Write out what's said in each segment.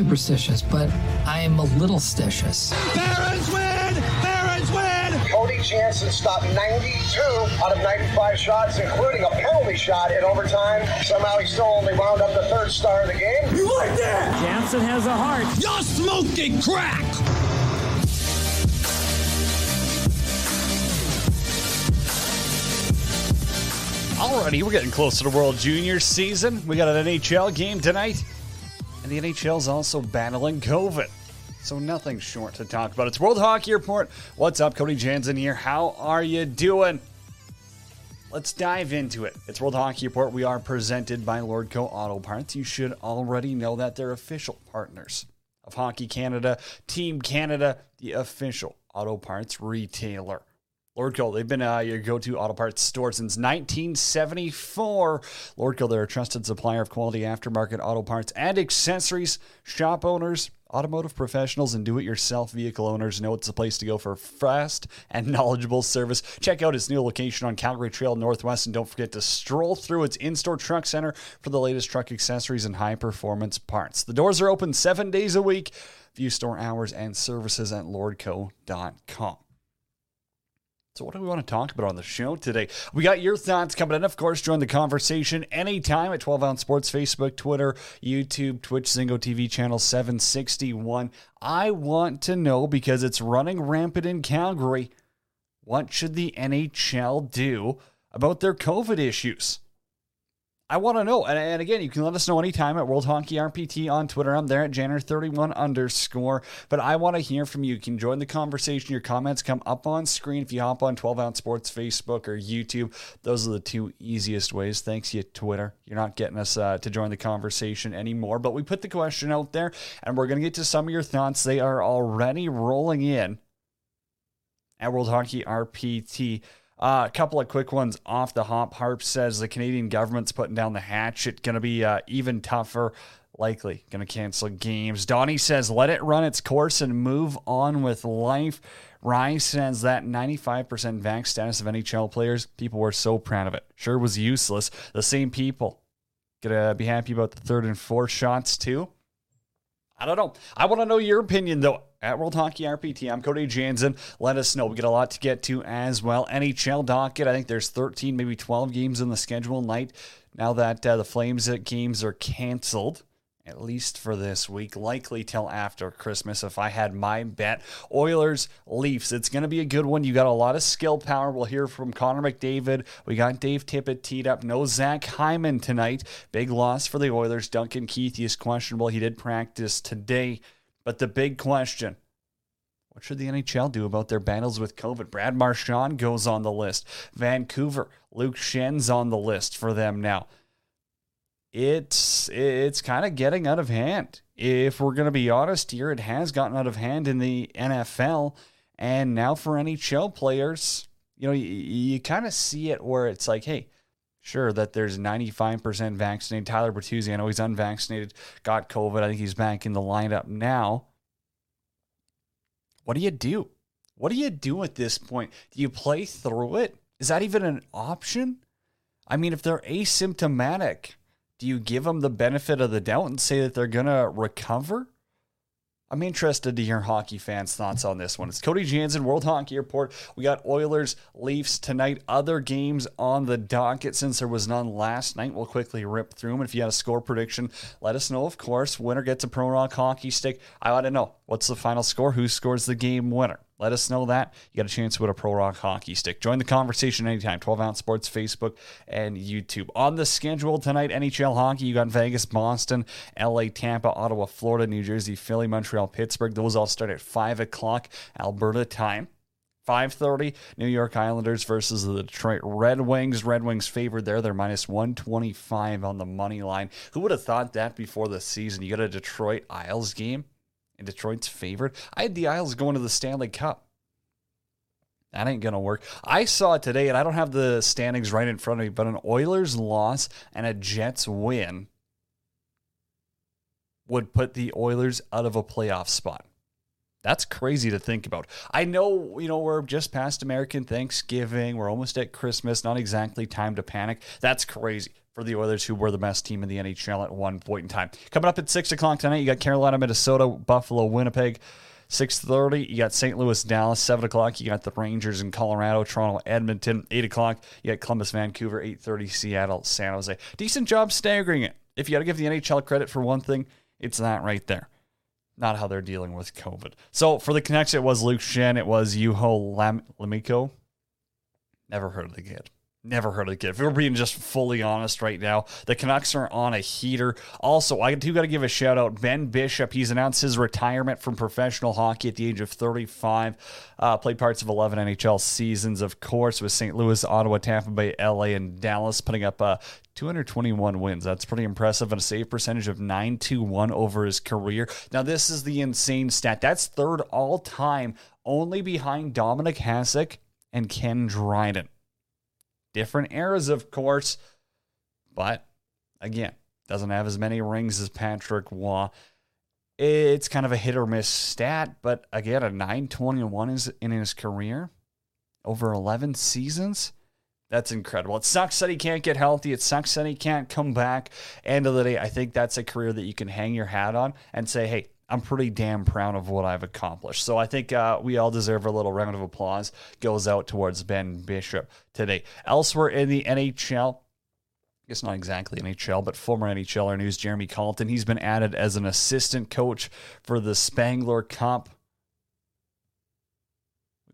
superstitious, but I am a little stitious. Barons win! Barons win! Cody Jansen stopped 92 out of 95 shots, including a penalty shot in overtime. Somehow he still only wound up the third star of the game. You like that? Jansen has a heart. You're smoking crack! Alrighty, we're getting close to the World Junior season. We got an NHL game tonight, and the NHL is also battling COVID. So nothing short to talk about. It's World Hockey Report. What's up, Cody Jansen here? How are you doing? Let's dive into it. It's World Hockey Report. We are presented by Lordco Auto Parts. You should already know that they're official partners of Hockey Canada, Team Canada, the official auto parts retailer. Lordco, they've been uh, your go to auto parts store since 1974. Lordco, they're a trusted supplier of quality aftermarket auto parts and accessories. Shop owners, automotive professionals, and do it yourself vehicle owners know it's the place to go for fast and knowledgeable service. Check out its new location on Calgary Trail Northwest, and don't forget to stroll through its in store truck center for the latest truck accessories and high performance parts. The doors are open seven days a week. View store hours and services at lordco.com. So, what do we want to talk about on the show today? We got your thoughts coming in. Of course, join the conversation anytime at 12 Ounce Sports, Facebook, Twitter, YouTube, Twitch, Zingo TV channel 761. I want to know because it's running rampant in Calgary. What should the NHL do about their COVID issues? I want to know. And, and, again, you can let us know anytime at World Hockey RPT on Twitter. I'm there at Janner31 underscore. But I want to hear from you. You can join the conversation. Your comments come up on screen if you hop on 12 Ounce Sports Facebook or YouTube. Those are the two easiest ways. Thanks, you Twitter. You're not getting us uh, to join the conversation anymore. But we put the question out there, and we're going to get to some of your thoughts. They are already rolling in at World Hockey RPT. Uh, a couple of quick ones off the hop. Harp says the Canadian government's putting down the hatch. It's going to be uh, even tougher. Likely going to cancel games. Donnie says let it run its course and move on with life. Rye says that 95% vax status of NHL players, people were so proud of it. Sure was useless. The same people. Gonna be happy about the third and fourth shots too. I don't know. I want to know your opinion though. At World Hockey RPT, I'm Cody Jansen. Let us know. We got a lot to get to as well. NHL docket. I think there's 13, maybe 12 games in the schedule night. Now that uh, the Flames games are canceled, at least for this week, likely till after Christmas. If I had my bet, Oilers, Leafs, it's going to be a good one. You got a lot of skill power. We'll hear from Connor McDavid. We got Dave Tippett teed up. No Zach Hyman tonight. Big loss for the Oilers. Duncan Keith is questionable. He did practice today. But the big question what should the NHL do about their battles with COVID? Brad Marchand goes on the list. Vancouver, Luke Schenn's on the list for them now. It's it's kind of getting out of hand. If we're going to be honest here, it has gotten out of hand in the NFL, and now for NHL players, you know, you, you kind of see it where it's like, hey, sure that there's 95% vaccinated. Tyler Bertuzzi, I know he's unvaccinated, got COVID. I think he's back in the lineup now. What do you do? What do you do at this point? Do you play through it? Is that even an option? I mean, if they're asymptomatic, do you give them the benefit of the doubt and say that they're going to recover? I'm interested to hear hockey fans' thoughts on this one. It's Cody Jansen, World Hockey Report. We got Oilers, Leafs tonight. Other games on the docket since there was none last night. We'll quickly rip through them. If you had a score prediction, let us know, of course. Winner gets a Pro Rock hockey stick. I want to know what's the final score? Who scores the game winner? Let us know that. You got a chance to win a Pro Rock hockey stick. Join the conversation anytime. 12 Ounce Sports, Facebook, and YouTube. On the schedule tonight, NHL hockey, you got Vegas, Boston, LA, Tampa, Ottawa, Florida, New Jersey, Philly, Montreal, Pittsburgh. Those all start at 5 o'clock Alberta time. 5:30 New York Islanders versus the Detroit Red Wings. Red Wings favored there. They're minus 125 on the money line. Who would have thought that before the season? You got a Detroit Isles game and Detroit's favored. I had the Isles going to the Stanley Cup. That ain't going to work. I saw it today, and I don't have the standings right in front of me, but an Oilers loss and a Jets win would put the Oilers out of a playoff spot. That's crazy to think about. I know, you know, we're just past American Thanksgiving. We're almost at Christmas. Not exactly time to panic. That's crazy. For the Oilers, who were the best team in the NHL at one point in time. Coming up at 6 o'clock tonight, you got Carolina, Minnesota, Buffalo, Winnipeg. 6.30, you got St. Louis, Dallas. 7 o'clock, you got the Rangers in Colorado, Toronto, Edmonton. 8 o'clock, you got Columbus, Vancouver. 8.30, Seattle, San Jose. Decent job staggering it. If you got to give the NHL credit for one thing, it's that right there. Not how they're dealing with COVID. So for the Canucks, it was Luke Schenn. It was Juho Lam- Lammikko. Never heard of the kid. Never heard of the kid. If we're being just fully honest right now, the Canucks are on a heater. Also, I do got to give a shout out. Ben Bishop, he's announced his retirement from professional hockey at the age of 35. Uh, played parts of 11 NHL seasons, of course, with St. Louis, Ottawa, Tampa Bay, LA, and Dallas, putting up uh, 221 wins. That's pretty impressive and a save percentage of 921 over his career. Now, this is the insane stat. That's third all time, only behind Dominik Hasek and Ken Dryden. Different eras, of course, but again, doesn't have as many rings as Patrick Roy. It's kind of a hit or miss stat, but again, a 921 is in his career over 11 seasons. That's incredible. It sucks that he can't get healthy. It sucks that he can't come back. End of the day, I think that's a career that you can hang your hat on and say, hey, I'm pretty damn proud of what I've accomplished. So I think uh, we all deserve a little round of applause. Goes out towards Ben Bishop today. Elsewhere in the NHL, I guess not exactly NHL, but former NHLer news, Jeremy Colliton. He's been added as an assistant coach for the Spengler Cup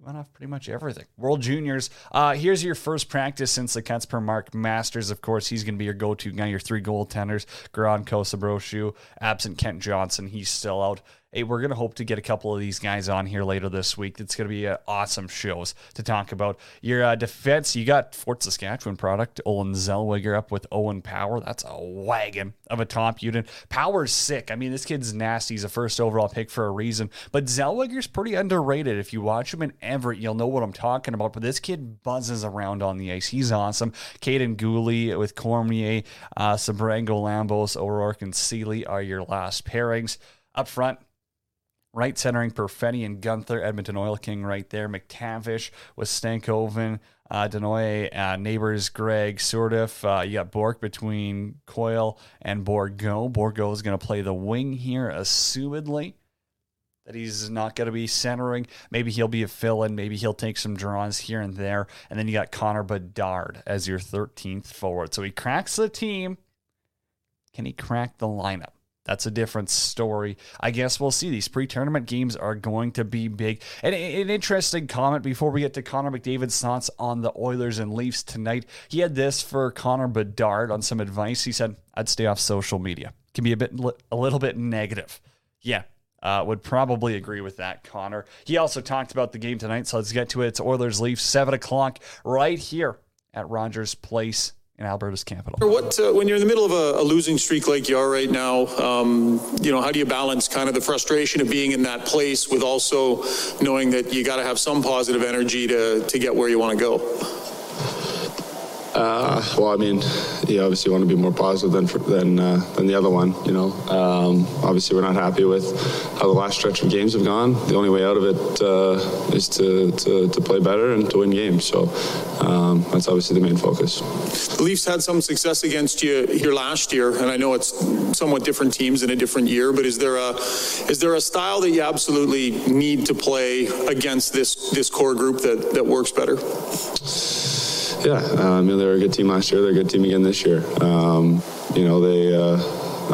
went off pretty much everything. World Juniors. Uh, here's your first practice since the Cuts per Mark Masters. Of course, he's going to be your go-to guy. Your three goaltenders: Garand Kosabroshu, absent Kent Johnson. He's still out hey, we're going to hope to get a couple of these guys on here later this week. It's going to be uh, awesome shows to talk about. Your uh, defense, you got Fort Saskatchewan product, Olen Zellweger up with Owen Power. That's a wagon of a top unit. Power's sick. I mean, this kid's nasty. He's a first overall pick for a reason. But Zellweger's pretty underrated. If you watch him in Everett, you'll know what I'm talking about. But this kid buzzes around on the ice. He's awesome. Kaiden Guhle with Cormier, uh, Sebrango, Lambos, O'Rourke, and Seeley are your last pairings. Up front, right centering Perfetti and Guenther, Edmonton Oil King right there. McTavish with Stankoven, uh, Denoy, uh, Neighbours, Greig, Surdiff. Uh, you got Bourque between Coyle and Bourgault. Bourgault is going to play the wing here, assumedly. That he's not going to be centering. Maybe he'll be a fill in. Maybe he'll take some draws here and there. And then you got Connor Bedard as your 13th forward. So he cracks the team. Can he crack the lineup? That's a different story. I guess we'll see. These pre tournament games are going to be big. And an interesting comment before we get to Connor McDavid's thoughts on the Oilers and Leafs tonight. He had this for Connor Bedard on some advice. He said, I'd stay off social media. Can be a bit, a little bit negative. Yeah, uh, would probably agree with that, Connor. He also talked about the game tonight, so let's get to it. It's Oilers Leafs, 7 o'clock, right here at Rogers Place in Alberta's capital. What uh, when you're in the middle of a, a, losing streak like you are right now, um, you know, how do you balance kind of the frustration of being in that place with also knowing that you got to have some positive energy to to get where you want to go? Uh, well, I mean, you obviously want to be more positive than than uh, than the other one. You know, um, obviously we're not happy with how the last stretch of games have gone. The only way out of it uh, is to, to, to play better and to win games. So um, that's obviously the main focus. The Leafs had some success against you here last year, and I know it's somewhat different teams in a different year. But is there a is there a style that you absolutely need to play against this this core group that that works better? Yeah, um, you know, they were a good team last year. They're a good team again this year. Um, you know, they uh,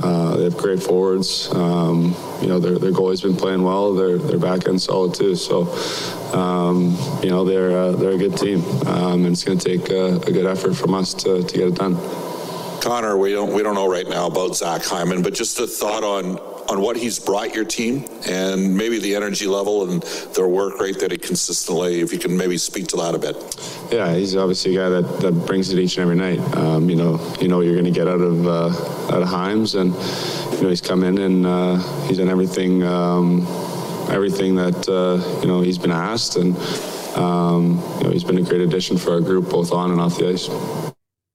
uh, they have great forwards. Um, you know, their their goalie's been playing well. Their their back end solid too. So, um, you know, they're uh, they're a good team, um, and it's going to take a, a, good effort from us to, to get it done. Connor, we don't we don't know right now about Zach Hyman, but just a thought on on what he's brought your team and maybe the energy level and their work rate that he consistently, if you can maybe speak to that a bit. Yeah, he's obviously a guy that, that brings it each and every night. Um, you know, you know you're going to get out of uh, out of Hyman, and you know he's come in and uh, he's done everything um, everything that uh, you know he's been asked, and um, you know he's been a great addition for our group both on and off the ice.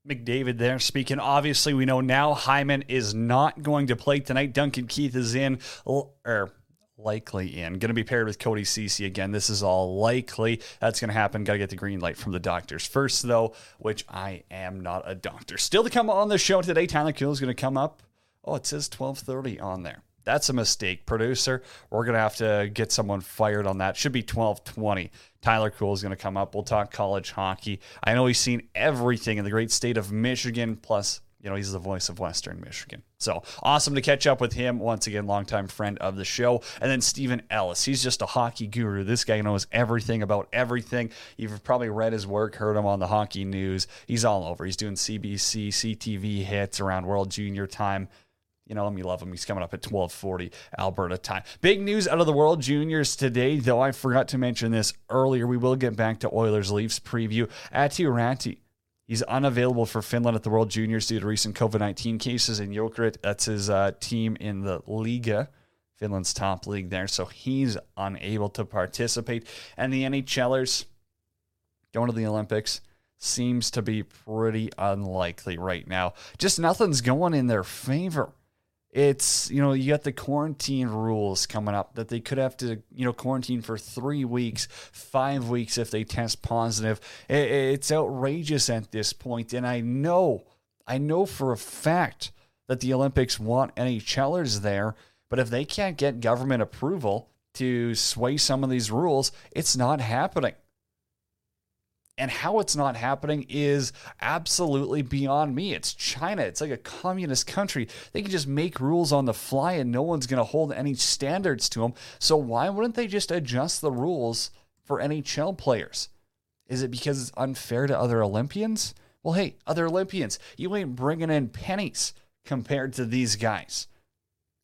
McDavid there speaking. Obviously, we know now Hyman is not going to play tonight. Duncan Keith is in, or er, likely in. Going to be paired with Cody Ceci again. This is all likely. That's going to happen. Got to get the green light from the doctors first, though, which I am not a doctor. Still to come on the show today, Tyler Kuhl is going to come up. Oh, it says 1230 on there. That's a mistake, producer. We're going to have to get someone fired on that. Should be 1220. Tyler Kuhl is going to come up. We'll talk college hockey. I know he's seen everything in the great state of Michigan, plus you know, he's the voice of Western Michigan. So awesome to catch up with him. Once again, longtime friend of the show. And then Stephen Ellis. He's just a hockey guru. This guy knows everything about everything. You've probably read his work, heard him on the hockey news. He's all over. He's doing CBC, CTV hits around World Junior time. You know, me love him. He's coming up at 1240 Alberta time. Big news out of the World Juniors today, though I forgot to mention this earlier. We will get back to Oilers Leafs preview. Aatu Räty He's unavailable for Finland at the World Juniors due to recent COVID 19 cases in Jokerit. That's his uh, team in the Liiga, Finland's top league there. So he's unable to participate. And the NHLers going to the Olympics seems to be pretty unlikely right now. Just nothing's going in their favor it's you know you got the quarantine rules coming up that they could have to you know quarantine for three weeks five weeks if they test positive. It's outrageous at this point and i know i know for a fact that the olympics want nhlers there but if they can't get government approval to sway some of these rules it's not happening and how it's not happening is absolutely beyond me. It's China. It's like a communist country. They can just make rules on the fly and no one's going to hold any standards to them. So why wouldn't they just adjust the rules for NHL players? Is it because it's unfair to other Olympians? Well, hey, other Olympians, you ain't bringing in pennies compared to these guys.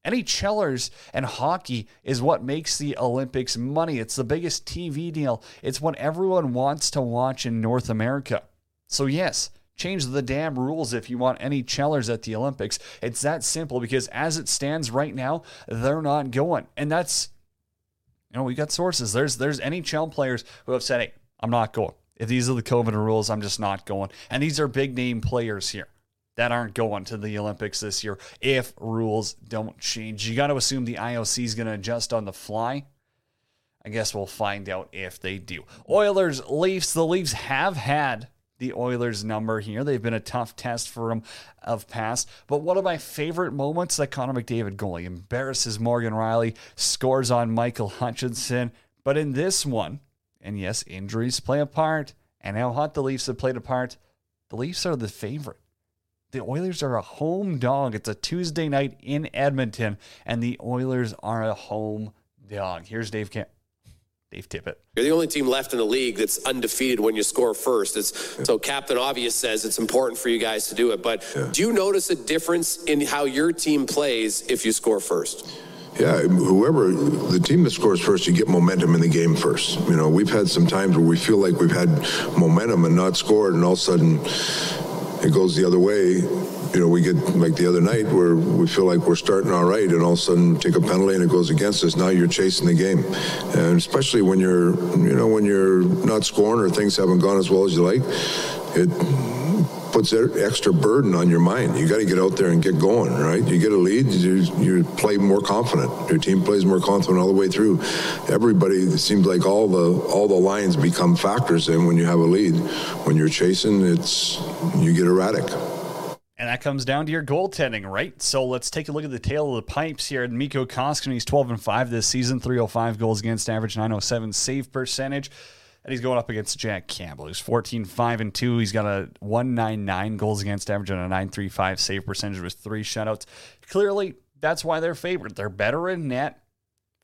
NHLers and hockey is what makes the Olympics money. It's the biggest TV deal. It's what everyone wants to watch in North America. So, yes, change the damn rules if you want NHLers at the Olympics. It's that simple because as it stands right now, they're not going. And that's, you know, we got sources. There's there's NHL players who have said, hey, I'm not going. If these are the COVID rules, I'm just not going. And these are big name players here that aren't going to the Olympics this year if rules don't change. You got to assume the IOC is going to adjust on the fly. I guess we'll find out if they do. Oilers, Leafs. The Leafs have had the Oilers number here. They've been a tough test for them of past. But one of my favorite moments that Connor McDavid goalie embarrasses Morgan Rielly, scores on Michael Hutchinson. But in this one, and yes, injuries play a part, and how hot the Leafs have played a part, the Leafs are the favorite. The Oilers are a home dog. It's a Tuesday night in Edmonton, and the Oilers are a home dog. Here's Dave Camp. Dave Tippett. You're the only team left in the league that's undefeated when you score first. It's yeah. so Captain Obvious says it's important for you guys to do it. But yeah. do you notice a difference in how your team plays if you score first? Yeah, whoever the team that scores first, you get momentum in the game first. You know, we've had some times where we feel like we've had momentum and not scored, and all of a sudden it goes the other way, you know, we get like the other night where we feel like we're starting all right, and all of a sudden take a penalty and it goes against us. Now you're chasing the game, and especially when you're, you know, when you're not scoring or things haven't gone as well as you like, it puts that extra burden on your mind. You got to get out there and get going, right? You get a lead, you, you play more confident. Your team plays more confident all the way through. Everybody it seems like all the all the lines become factors in when you have a lead. When you're chasing, it's you get erratic. And that comes down to your goaltending, right? So let's take a look at the tail of the pipes here. Mikko Koskinen, he's 12 and 5 this season, 305 goals against average, 907 save percentage and he's going up against Jack Campbell, who's 14 5 and 2. He's got a 199 goals against average and a 935 save percentage with three shutouts. Clearly, that's why they're favored. They're better in net.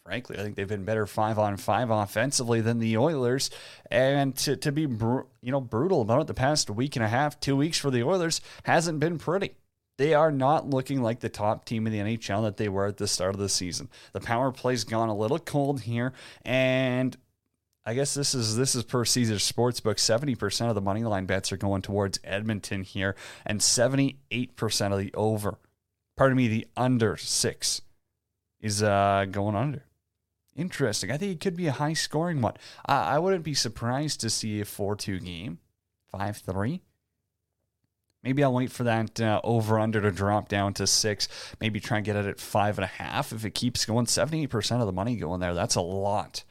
Frankly, I think they've been better five on five offensively than the Oilers. And to, to be br- you know brutal about it, the past week and a half, two weeks for the Oilers hasn't been pretty. They are not looking like the top team in the NHL that they were at the start of the season. The power play's gone a little cold here, and I guess this is this is per Caesars Sportsbook. Seventy percent of the money line bets are going towards Edmonton here, and seventy-eight percent of the over. Pardon me, the under six is uh, going under. Interesting. I think it could be a high scoring one. I wouldn't be surprised to see a four-two game, five-three. Maybe I'll wait for that uh, over under to drop down to six. Maybe try and get it at five and a half. If it keeps going, 78% of the money going there. That's a lot.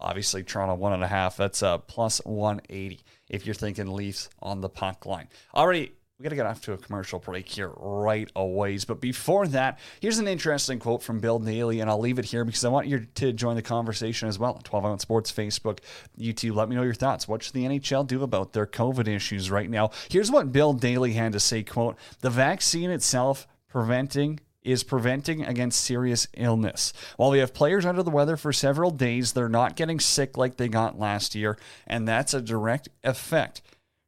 Obviously, Toronto one and a half. That's a plus 180 if you're thinking Leafs on the puck line. Already we got to get off to a commercial break here right away. But before that, here's an interesting quote from Bill Daly, and I'll leave it here because I want you to join the conversation as well. 12 Ounce Sports Facebook, YouTube. Let me know your thoughts. What should the NHL do about their COVID issues right now? Here's what Bill Daly had to say, quote, the vaccine itself preventing is preventing against serious illness. While we have players under the weather for several days, they're not getting sick like they got last year, and that's a direct effect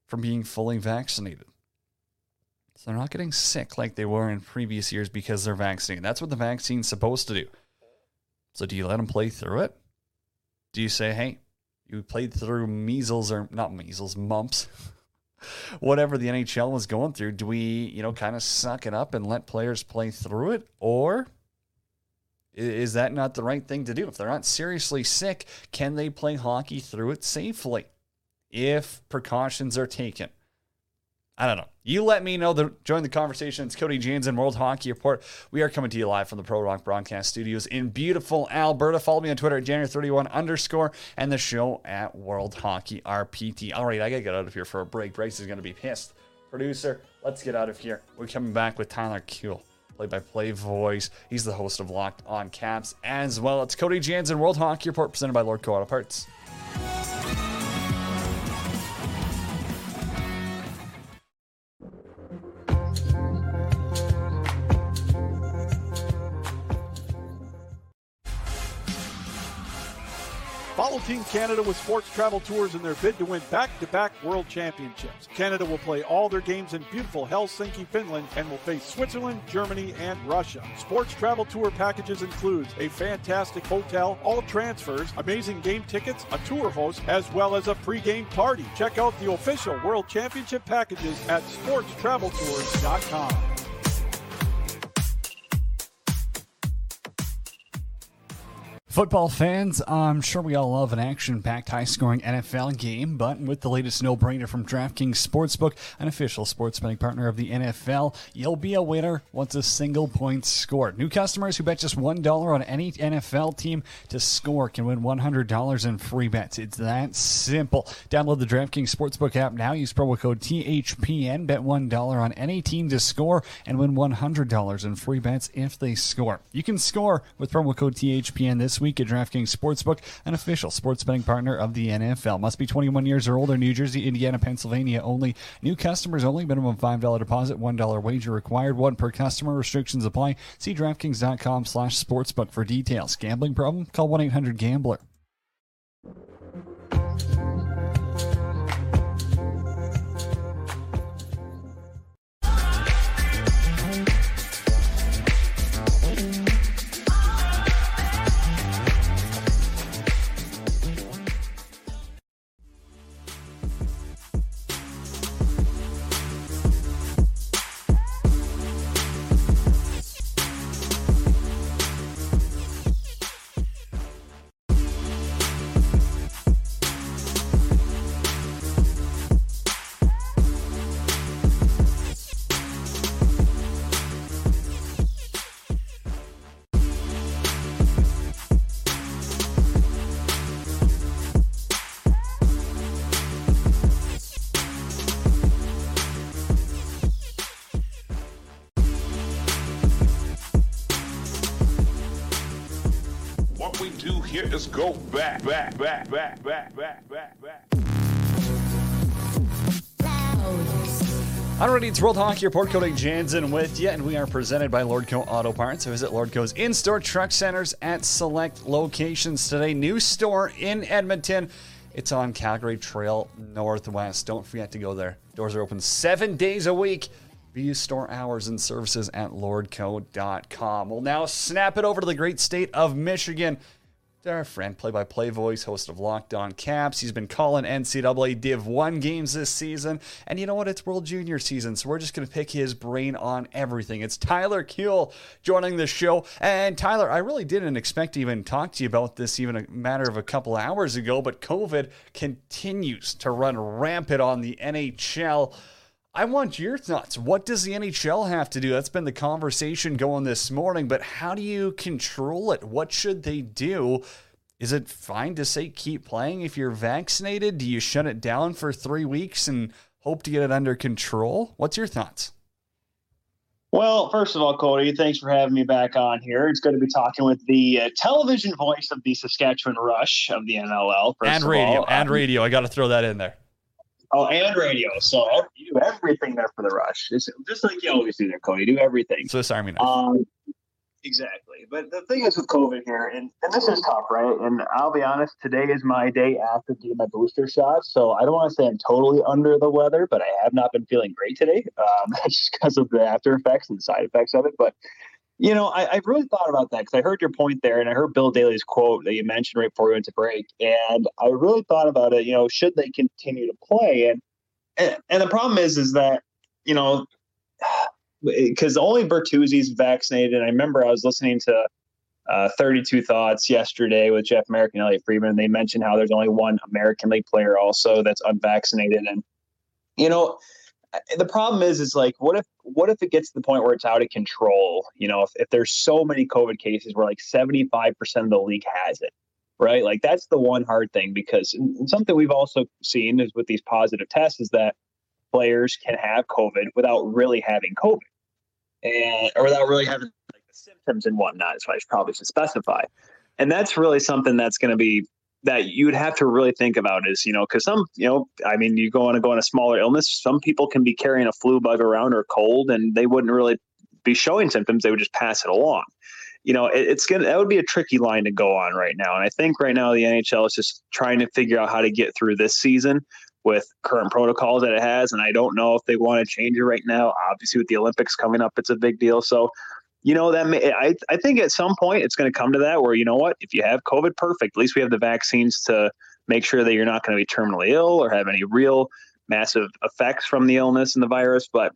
from being fully vaccinated. So they're not getting sick like they were in previous years because they're vaccinated. That's what the vaccine's supposed to do. So do you let them play through it? Do you say, hey, you played through measles or not measles, mumps, whatever the NHL was going through? Do we, you know, kind of suck it up and let players play through it? Or is that not the right thing to do? If they're not seriously sick, can they play hockey through it safely if precautions are taken? I don't know. You let me know. The, join the conversation. It's Cody Jansen, World Hockey Report. We are coming to you live from the Pro Rock Broadcast Studios in beautiful Alberta. Follow me on Twitter at Janner31 underscore and the show at World Hockey RPT. All right, I got to get out of here for a break. Bryce is going to be pissed. Producer, let's get out of here. We're coming back with Tyler Kuehl, play by play voice. He's the host of Locked on Caps as well. It's Cody Jansen, World Hockey Report, presented by Lordco Auto Parts. Follow Team Canada with sports travel tours in their bid to win back to back world championships. Canada will play all their games in beautiful Helsinki, Finland, and will face Switzerland, Germany, and Russia. Sports travel tour packages includes a fantastic hotel, all transfers, amazing game tickets, a tour host, as well as a pre-game party. Check out the official World Championship packages at sportstraveltours.com. Football fans, I'm sure we all love an action packed, high scoring NFL game, but with the latest no brainer from DraftKings Sportsbook, an official sports betting partner of the NFL, you'll be a winner once a single point scored. New customers who bet just $1 on any NFL team to score can win $100 in free bets. It's that simple. Download the DraftKings Sportsbook app now. Use promo code THPN. Bet $1 on any team to score and win $100 in free bets if they score. You can score with promo code THPN this week at DraftKings Sportsbook, an official sports betting partner of the NFL. Must be 21 years or older. New Jersey, Indiana, Pennsylvania only. New customers only. Minimum $5 deposit, $1 wager required. One per customer. Restrictions apply. See DraftKings.com slash sportsbook for details. Gambling problem? Call 1-800-GAMBLER. Back, back, back, back, back. Alrighty, it's World Hockey Report. Cody Jansen with you, and we are presented by Lordco Auto Parts. So visit Lordco's in-store truck centers at select locations today. New store in Edmonton. It's on Calgary Trail Northwest. Don't forget to go there. Doors are open seven days a week. View store hours and services at lordco.com. We'll now snap it over to the great state of Michigan. To our friend, play by play voice, host of Locked On Caps. He's been calling NCAA Div 1 games this season. And you know what? It's World Junior season, so we're just going to pick his brain on everything. It's Tyler Kuehl joining the show. And Tyler, I really didn't expect to even talk to you about this even a matter of a couple hours ago, but COVID continues to run rampant on the NHL. I want your thoughts. What does the NHL have to do? That's been the conversation going this morning, but how do you control it? What should they do? Is it fine to say keep playing if you're vaccinated? Do you shut it down for three weeks and hope to get it under control? What's your thoughts? Well, first of all, Cody, thanks for having me back on here. It's good to be talking with the uh, television voice of the Saskatchewan Rush of the NLL. and radio, all. and um, radio. I got to throw that in there. Oh, and radio. So every, you do everything there for the Rush. It's just like you always do there, Cody. You do everything. Swiss Army knife. Um, exactly. But the thing is with COVID here, and, and this is tough, right? And I'll be honest, today is my day after getting my booster shot. So I don't want to say I'm totally under the weather, but I have not been feeling great today um, just because of the after effects and side effects of it. But you know, I, have really thought about that because I heard your point there, and I heard Bill Daly's quote that you mentioned right before we went to break, and I really thought about it. You know, should they continue to play? And and, and the problem is, is that you know, because only Bertuzzi's vaccinated. And I remember I was listening to uh, 32 Thoughts yesterday with Jeff Marek and Elliotte Friedman. And they mentioned how there's only one American League player also that's unvaccinated, and you know the problem is is like what if what if it gets to the point where it's out of control? You know if, if there's so many covid cases where like 75% of the league has it right? Like that's the one hard thing because something we've also seen is with these positive tests is that players can have covid without really having covid and or without really having like the symptoms and whatnot what i probably should specify. And that's really something that's going to be that you would have to really think about is, you know, because some, you know, I mean, you go on to go on a smaller illness. Some people can be carrying a flu bug around or cold, and they wouldn't really be showing symptoms. They would just pass it along. You know, it, it's gonna that would be a tricky line to go on right now. And I think right now the NHL is just trying to figure out how to get through this season with current protocols that it has. And I don't know if they want to change it right now. Obviously, with the Olympics coming up, it's a big deal. So you know that may, I I think at some point it's going to come to that where you know what if you have COVID, perfect. At least we have the vaccines to make sure that you're not going to be terminally ill or have any real massive effects from the illness and the virus. But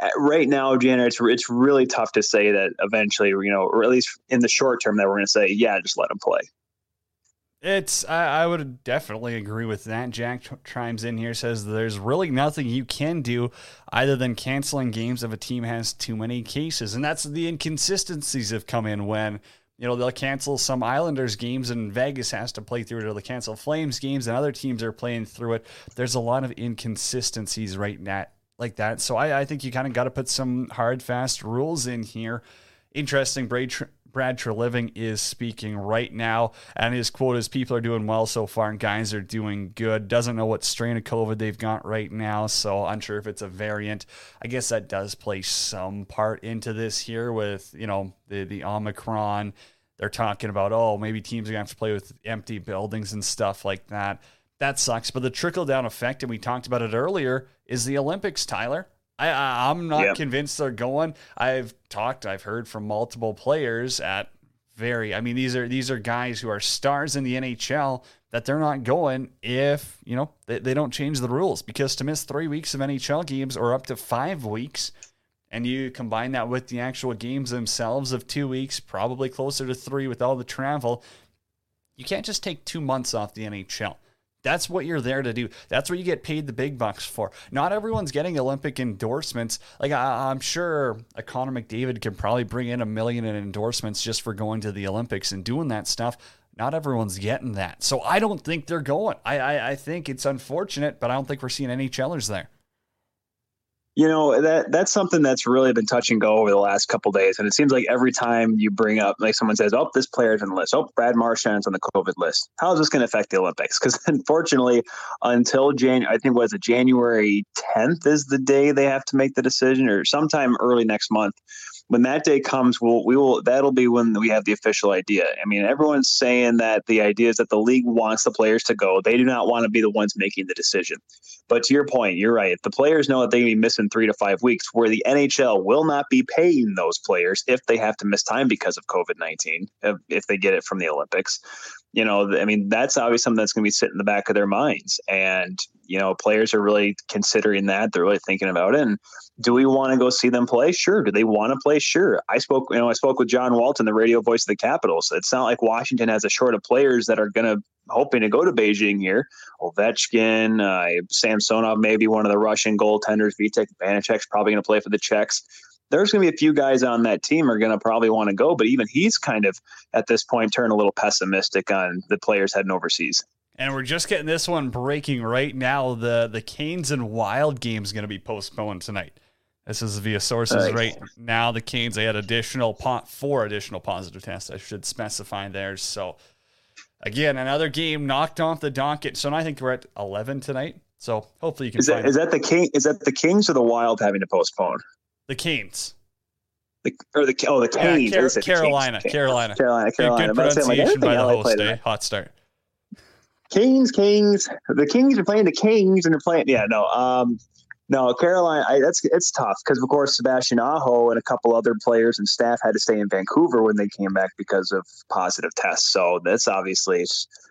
uh, right now, Janet, it's it's really tough to say that eventually, you know, or at least in the short term, that we're going to say, yeah, just let them play. It's I, I, would definitely agree with that. Jack chimes in here says there's really nothing you can do other than canceling games if a team has too many cases, and that's the inconsistencies have come in when you know they'll cancel some Islanders games and Vegas has to play through it, or they'll cancel Flames games and other teams are playing through it. There's a lot of inconsistencies right now like that, so I, I think you kind of got to put some hard, fast rules in here. Interesting, Brad. Brad Treliving is speaking right now, and his quote is People are doing well so far, and guys are doing good. Doesn't know what strain of COVID they've got right now, so unsure if it's a variant. I guess that does play some part into this here with, you know, the, the Omicron. They're talking about, oh, maybe teams are going to have to play with empty buildings and stuff like that. That sucks. But the trickle down effect, and we talked about it earlier, is the Olympics, Tyler. I, I'm not yep. convinced they're going. I've talked, I've heard from multiple players at very. I mean, these are these are guys who are stars in the NHL that they're not going if you know they, they don't change the rules because to miss three weeks of NHL games or up to five weeks. And you combine that with the actual games themselves of two weeks, probably closer to three with all the travel. You can't just take two months off the NHL. That's what you're there to do. That's what you get paid the big bucks for. Not everyone's getting Olympic endorsements. Like I, am sure a Connor McDavid can probably bring in a million in endorsements just for going to the Olympics and doing that stuff. Not everyone's getting that. So I don't think they're going. I, I, I think it's unfortunate, but I don't think we're seeing any challenge there. You know that that's something that's really been touch and go over the last couple days, and it seems like every time you bring up, like someone says, "Oh, this player's on the list. Oh, Brad Marchand's on the COVID list." How is this going to affect the Olympics? Because unfortunately, until Jan, I think was it January 10th is the day they have to make the decision, or sometime early next month when that day comes, we'll, we will, that'll be when we have the official idea. I mean, everyone's saying that the idea is that the league wants the players to go. They do not want to be the ones making the decision. But to your point, you're right. If the players know that they can be missing three to five weeks, where the NHL will not be paying those players if they have to miss time because of COVID 19, if, if they get it from the Olympics you know, I mean, that's obviously something that's going to be sitting in the back of their minds. And, you know, players are really considering that. They're really thinking about it. And do we want to go see them play? Sure. Do they want to play? Sure. I spoke, you know, I spoke with John Walton, the radio voice of the Capitals. It's not like Washington has a short of players that are going to hoping to go to Beijing here. Ovechkin, uh, Samsonov, maybe one of the Russian goaltenders. Vitek Vanecek's probably going to play for the Czechs. There's going to be a few guys on that team are going to probably want to go, but even he's kind of at this point turned a little pessimistic on the players heading overseas. And we're just getting this one breaking right now. The the Canes and Wild game is going to be postponed tonight. This is via sources nice. right now. The Canes they had additional four additional positive tests. I should specify there. So again, another game knocked off the docket. So I think we're at eleven tonight. So hopefully you can. Is that, is that the king? Is that the Kings or the Wild having to postpone? The Canes. The, or the oh the Canes. Yeah, Car- Carolina, Carolina, Carolina, Carolina. Good pronunciation like, by the host. Eh? Hot start. Kings, Kings. The Kings are playing the Kings, and they're playing. Yeah, no. Um, no, Carolina. I, that's it's tough because of course Sebastian Aho and a couple other players and staff had to stay in Vancouver when they came back because of positive tests. So that's obviously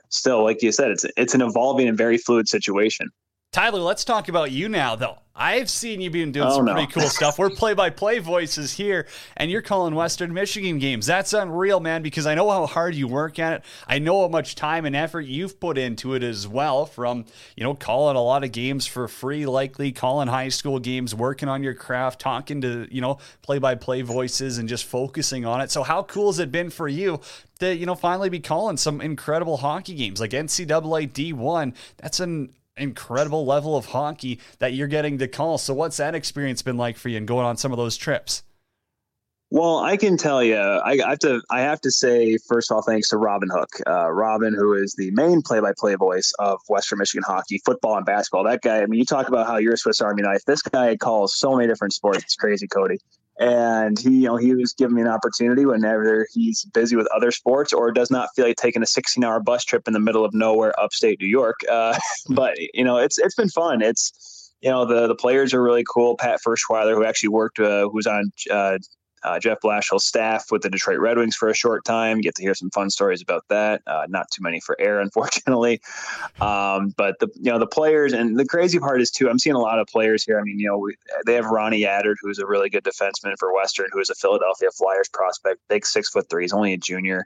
still, like you said, it's it's an evolving and very fluid situation. Tyler, let's talk about you now, though. I've seen you being doing oh, some no. pretty cool stuff. We're play by play voices here, and you're calling Western Michigan games. That's unreal, man, because I know how hard you work at it. I know how much time and effort you've put into it as well, from, you know, calling a lot of games for free, likely calling high school games, working on your craft, talking to, you know, play by play voices, and just focusing on it. So, how cool has it been for you to, you know, finally be calling some incredible hockey games like NCAA D1? That's an incredible level of hockey that you're getting to call. So, what's that experience been like for you and going on some of those trips? Well, I can tell you, I have to. I have to say, first of all, thanks to Robin Hook, uh, Robin, who is the main play-by-play voice of Western Michigan hockey, football, and basketball. That guy. I mean, you talk about how you're a Swiss Army knife. This guy calls so many different sports. It's crazy, Cody and he you know he was giving me an opportunity whenever he's busy with other sports or does not feel like taking a 16 hour bus trip in the middle of nowhere upstate new york. Uh, but you know it's it's been fun. It's you know the the players are really cool. Pat Ferschweiler, who actually worked uh, who's on uh, uh, Jeff Blashill's staff with the Detroit Red Wings for a short time. Get to hear some fun stories about that. Uh, not too many for air, unfortunately. Um, but the you know the players and the crazy part is too. I'm seeing a lot of players here. I mean, you know, we, they have Ronnie Attard, who's a really good defenseman for Western, who is a Philadelphia Flyers prospect, big six foot three. He's only a junior.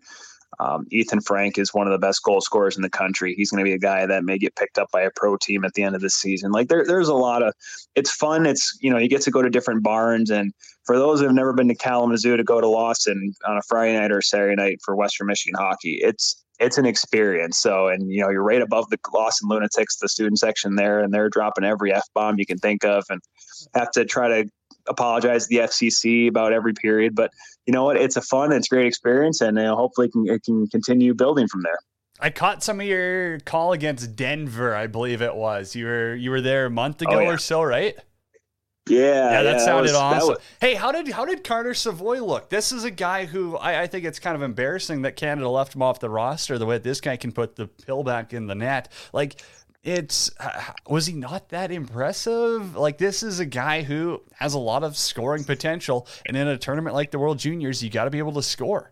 Um, Ethan Frank is one of the best goal scorers in the country. He's going to be a guy that may get picked up by a pro team at the end of the season. Like there, there's a lot of, it's fun. It's, you know, you get to go to different barns. And for those who have never been to Kalamazoo to go to Lawson on a Friday night or Saturday night for Western Michigan hockey, it's, it's an experience. So, and you know, you're right above the Lawson Lunatics, the student section there, and they're dropping every F bomb you can think of and have to try to apologize to the FCC about every period. But you know what? It's a fun, it's a great experience, and you know, hopefully it can, it can continue building from there. I caught some of your call against Denver, I believe it was. You were you were there a month ago oh, yeah. or so, right? Yeah, yeah, that yeah, sounded that was, awesome. That was... Hey, how did how did Carter Savoie look? This is a guy who I, I, think it's kind of embarrassing that Canada left him off the roster. The way this guy can put the pill back in the net, like it's was he not that impressive? Like this is a guy who has a lot of scoring potential, and in a tournament like the World Juniors, you got to be able to score.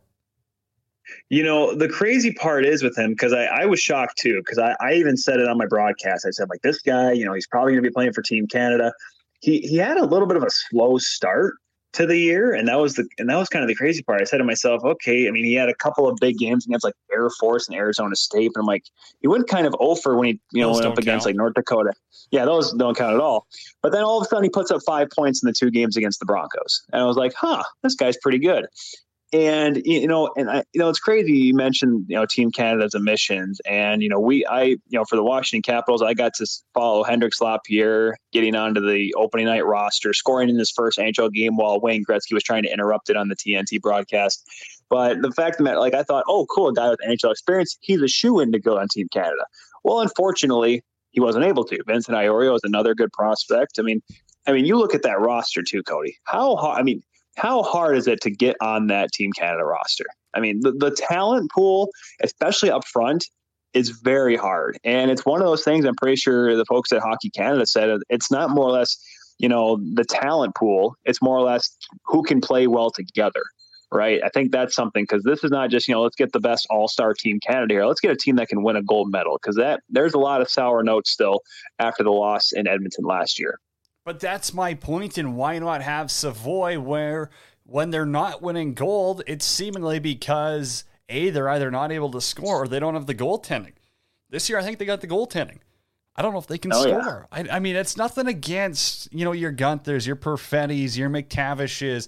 You know, the crazy part is with him because I, I, was shocked too because I, I even said it on my broadcast. I said like this guy, you know, he's probably going to be playing for Team Canada. He he had a little bit of a slow start, to the year, and that was the and that was kind of the crazy part. I said to myself, okay, I mean, he had a couple of big games against like Air Force and Arizona State, but I'm like, he went kind of oh over when he you know those went up against count. like North Dakota. Yeah, those don't count at all. But then all of a sudden he puts up five points in the two games against the Broncos, and I was like, huh, this guy's pretty good. And you know, and I, you know, it's crazy. You mentioned you know Team Canada's emissions, and you know, we, I, you know, for the Washington Capitals, I got to follow Hendrix Lapierre getting onto the opening night roster, scoring in his first NHL game while Wayne Gretzky was trying to interrupt it on the TNT broadcast. But the fact that, like, I thought, oh, cool, a guy with NHL experience, he's a shoe in to go on Team Canada. Well, unfortunately, he wasn't able to. Vincent Iorio is another good prospect. I mean, I mean, you look at that roster too, Cody. How hard? I mean, how hard is it to get on that Team Canada roster? I mean, the, the talent pool, especially up front, is very hard. And it's one of those things I'm pretty sure the folks at Hockey Canada said uh, it's not more or less, you know, the talent pool. It's more or less who can play well together. Right. I think that's something because this is not just, you know, let's get the best all star team Canada here. Let's get a team that can win a gold medal because that there's a lot of sour notes still after the loss in Edmonton last year. But that's my point, and why not have Savoie where when they're not winning gold, it's seemingly because A, they're either not able to score or they don't have the goaltending. This year, I think they got the goaltending. I don't know if they can Oh, yeah. score. I, I mean, it's nothing against you know your Guenthers, your Perfettis, your McTavishes.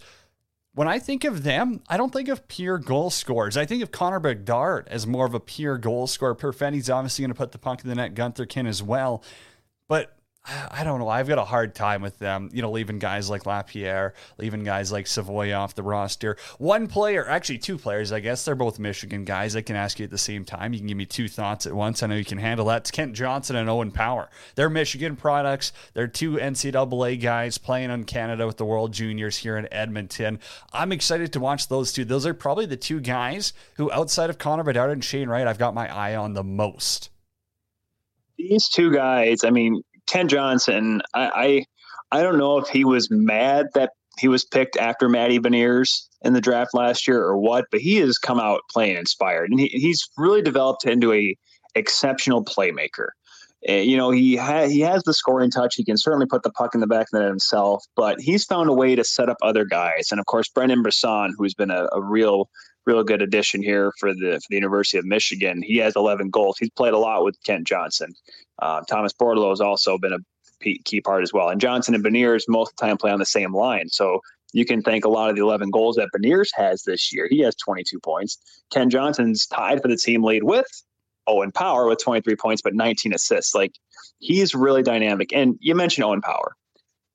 When I think of them, I don't think of pure goal scorers. I think of Connor Bedard as more of a pure goal scorer. Perfetti's obviously going to put the puck in the net. Guenther can as well, but I don't know. I've got a hard time with them, you know, leaving guys like Lapierre, leaving guys like Savoie off the roster. One player, actually two players, I guess. They're both Michigan guys. I can ask you at the same time. You can give me two thoughts at once. I know you can handle that. It's Kent Johnson and Owen Power. They're Michigan products. They're two NCAA guys playing on Canada with the World Juniors here in Edmonton. I'm excited to watch those two. Those are probably the two guys who, outside of Connor Bedard and Shane Wright, I've got my eye on the most. these two guys, I mean, Kent Johnson, I, I, I don't know if he was mad that he was picked after Matty Beniers in the draft last year or what, but he has come out playing inspired, and he, he's really developed into a exceptional playmaker. Uh, you know, he ha- he has the scoring touch. He can certainly put the puck in the back of the net himself, but he's found a way to set up other guys. And of course, Brendan Brisson, who's been a, a real real good addition here for the for the University of Michigan. He has 11 goals. He's played a lot with Kent Johnson. Uh, Thomas Bordeleau has also been a key part as well. And Johnson and Beniers most of the time play on the same line. So you can thank a lot of the 11 goals that Beniers has this year. He has 22 points. Kent Johnson's tied for the team lead with Owen Power with 23 points, but 19 assists. Like he's really dynamic. And you mentioned Owen Power.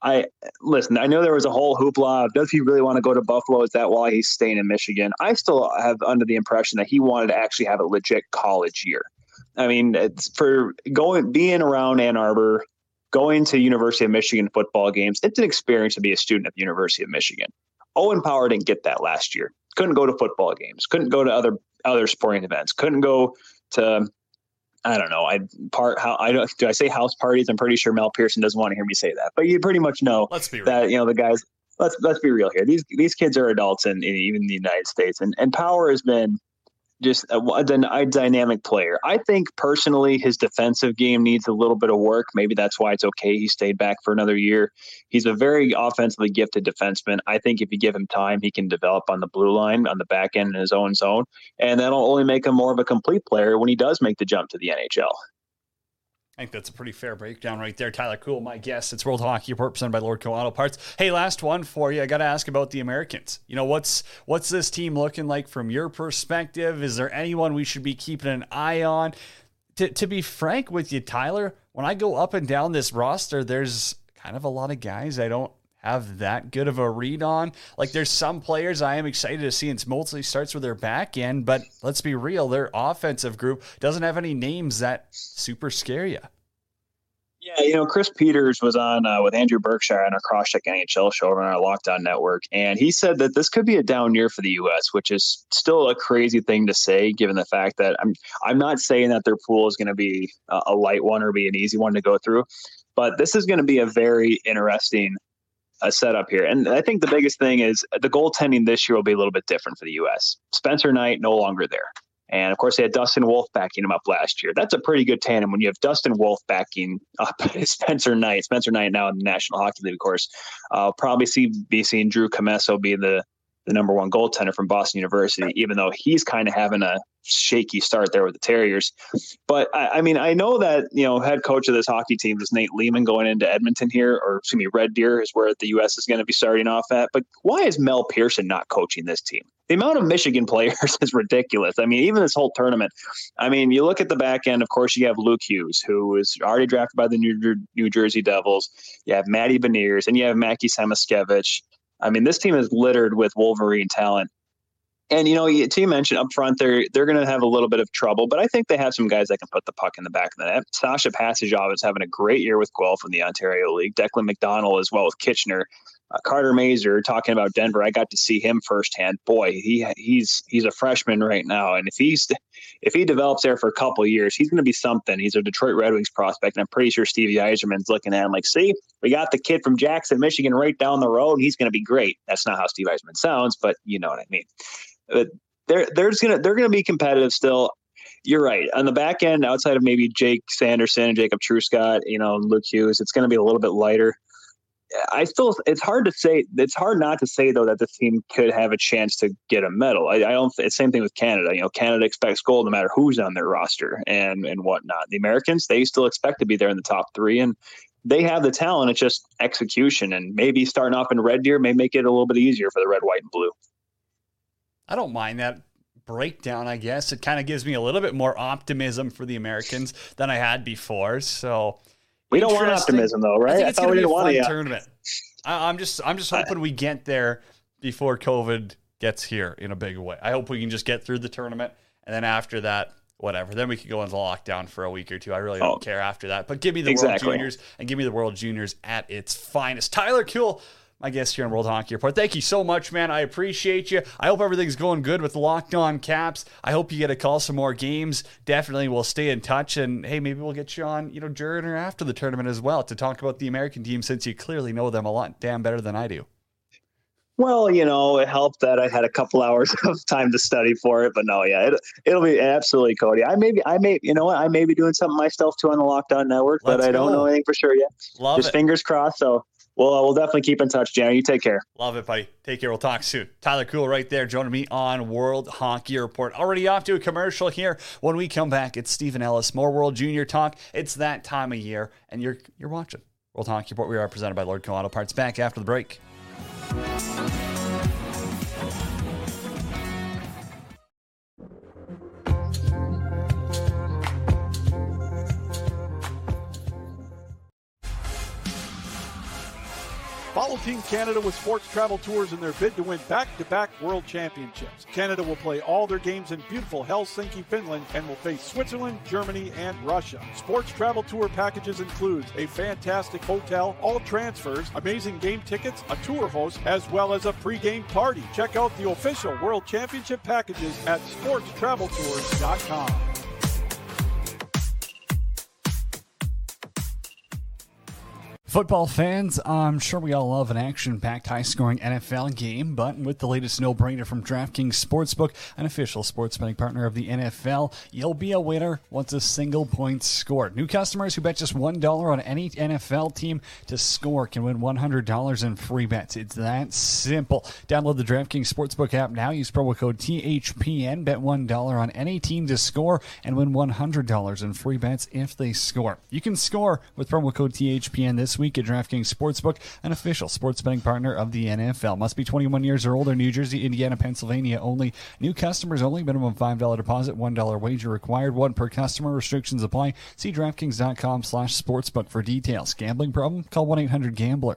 I listen. I know there was a whole hoopla. of Does he really want to go to Buffalo? Is that why he's staying in Michigan? I still have under the impression that he wanted to actually have a legit college year. I mean, it's for going being around Ann Arbor, going to University of Michigan football games. It's an experience to be a student at the University of Michigan. Owen Power didn't get that last year. Couldn't go to football games. Couldn't go to other other sporting events. Couldn't go to I don't know. I part how I don't do I say house parties? I'm pretty sure Mel Pearson doesn't want to hear me say that, but you pretty much know Let's be real. that you know the guys. Let's let's be real here. These these kids are adults in, in even the United States, and and Power has been just a, a, dynamic player. I think personally his defensive game needs a little bit of work. Maybe that's why it's okay he stayed back for another year. He's a very offensively gifted defenseman. I think if you give him time, he can develop on the blue line, on the back end in his own zone, and that'll only make him more of a complete player when he does make the jump to the NHL. I think that's a pretty fair breakdown right there. Tyler Kuhl, my guest. It's World Hockey Report presented by Lordco Auto Parts. Hey, last one for you. I got to ask about the Americans. You know, what's what's this team looking like from your perspective? Is there anyone we should be keeping an eye on? To be frank with you, Tyler, when I go up and down this roster, there's kind of a lot of guys I don't have that good of a read on. Like there's some players I am excited to see, and it mostly starts with their back end, but let's be real, their offensive group doesn't have any names that super scare you. Yeah, you know, Chris Peters was on uh, with Andrew Berkshire on our Crosscheck NHL show over on our Locked On Network, and he said that this could be a down year for the U.S., which is still a crazy thing to say, given the fact that I'm I'm not saying that their pool is going to be a, a light one or be an easy one to go through, but this is going to be a very interesting uh, setup here. And I think the biggest thing is the goaltending this year will be a little bit different for the U.S. Spencer Knight no longer there. And of course, they had Dustin Wolf backing him up last year. That's a pretty good tandem when you have Dustin Wolf backing up Spencer Knight. Spencer Knight now in the National Hockey League, of course. Uh, probably see be seeing Drew Commesso be the the number one goaltender from Boston University, even though he's kind of having a shaky start there with the Terriers. But I, I, mean, I know that you know head coach of this hockey team is Nate Leaman going into Edmonton here, or excuse me, Red Deer is where the U.S. is going to be starting off at. But why is Mel Pearson not coaching this team? The amount of Michigan players is ridiculous. I mean, even this whole tournament. I mean, you look at the back end. Of course, you have Luke Hughes, who was already drafted by the New, New Jersey Devils. You have Matty Beniers, and you have Mackie Samoskevich. I mean, this team is littered with Wolverine talent. And you know, to you mentioned up front, they're they're going to have a little bit of trouble, but I think they have some guys that can put the puck in the back of the net. Sasha Pastujov is having a great year with Guelph in the Ontario League. Declan McDonnell as well with Kitchener. Uh, Carter Mazur talking about Denver. I got to see him firsthand. Boy, he he's he's a freshman right now, and if he's if he develops there for a couple years, he's going to be something. He's a Detroit Red Wings prospect, and I'm pretty sure Stevie Yzerman's looking at him like, "See, we got the kid from Jackson, Michigan, right down the road. He's going to be great." That's not how Steve Yzerman sounds, but you know what I mean. But they're there's gonna they're gonna be competitive still. You're right. On the back end, outside of maybe Jake Sanderson and Jacob Truscott, you know, Luke Hughes, it's going to be a little bit lighter. I still, it's hard to say. It's hard not to say though that the team could have a chance to get a medal. I, I don't. It's same thing with Canada. You know, Canada expects gold no matter who's on their roster and and whatnot. The Americans, they still expect to be there in the top three, and they have the talent. It's just execution, and maybe starting off in Red Deer may make it a little bit easier for the red, white, and blue. I don't mind that breakdown, I guess. It kind of gives me a little bit more optimism for the Americans than I had before. So we don't want optimism, though, right? I think it's going to be a want fun yeah. tournament. I, I'm just, I'm just hoping we get there before COVID gets here in a big way. I hope we can just get through the tournament, and then after that, whatever. Then we could go into lockdown for a week or two. I really don't Oh. care after that. But give me the Exactly. World Juniors and give me the World Juniors at its finest. Tyler Kuhl, my guest here on World Hockey Report. Thank you so much, man. I appreciate you. I hope everything's going good with Locked On Caps. I hope you get a call some more games. Definitely, we'll stay in touch. And hey, maybe we'll get you on, you know, during or after the tournament as well to talk about the American team since you clearly know them a lot damn better than I do. Well, you know, it helped that I had a couple hours of time to study for it, but no, yeah, it, it'll be absolutely Cody. I may be, I may, you know what, I may be doing something myself too on the Locked On Network, but Let's I don't know anything for sure yet. Love Just it. fingers crossed. So we'll we'll definitely keep in touch, Janner. You take care. Love it, buddy. Take care. We'll talk soon. Tyler Kuhl right there joining me on World Hockey Report. Already off to a commercial here. When we come back, it's Stephen Ellis, more World Junior talk. It's that time of year, and you're you're watching World Hockey Report. We are presented by Lordco Auto Parts. Back after the break. Follow Team Canada with sports travel tours in their bid to win back-to-back world championships. Canada will play all their games in beautiful Helsinki, Finland, and will face Switzerland, Germany, and Russia. Sports travel tour packages includes a fantastic hotel, all transfers, amazing game tickets, a tour host, as well as a pre-game party. Check out the official World Championship packages at sportstraveltours.com. Football fans, I'm sure we all love an action packed, high scoring NFL game, but with the latest no brainer from DraftKings Sportsbook, an official sports betting partner of the NFL, you'll be a winner once a single point scored. New customers who bet just $1 on any NFL team to score can win $100 in free bets. It's that simple. Download the DraftKings Sportsbook app now. Use promo code THPN. Bet $1 on any team to score and win $100 in free bets if they score. You can score with promo code THPN this week at DraftKings Sportsbook, an official sports betting partner of the NFL. Must be 21 years or older. New Jersey, Indiana, Pennsylvania only. New customers only. Minimum $5 deposit, $1 wager required. One per customer. Restrictions apply. See DraftKings.com slash sportsbook for details. Gambling problem? Call 1-800-GAMBLER.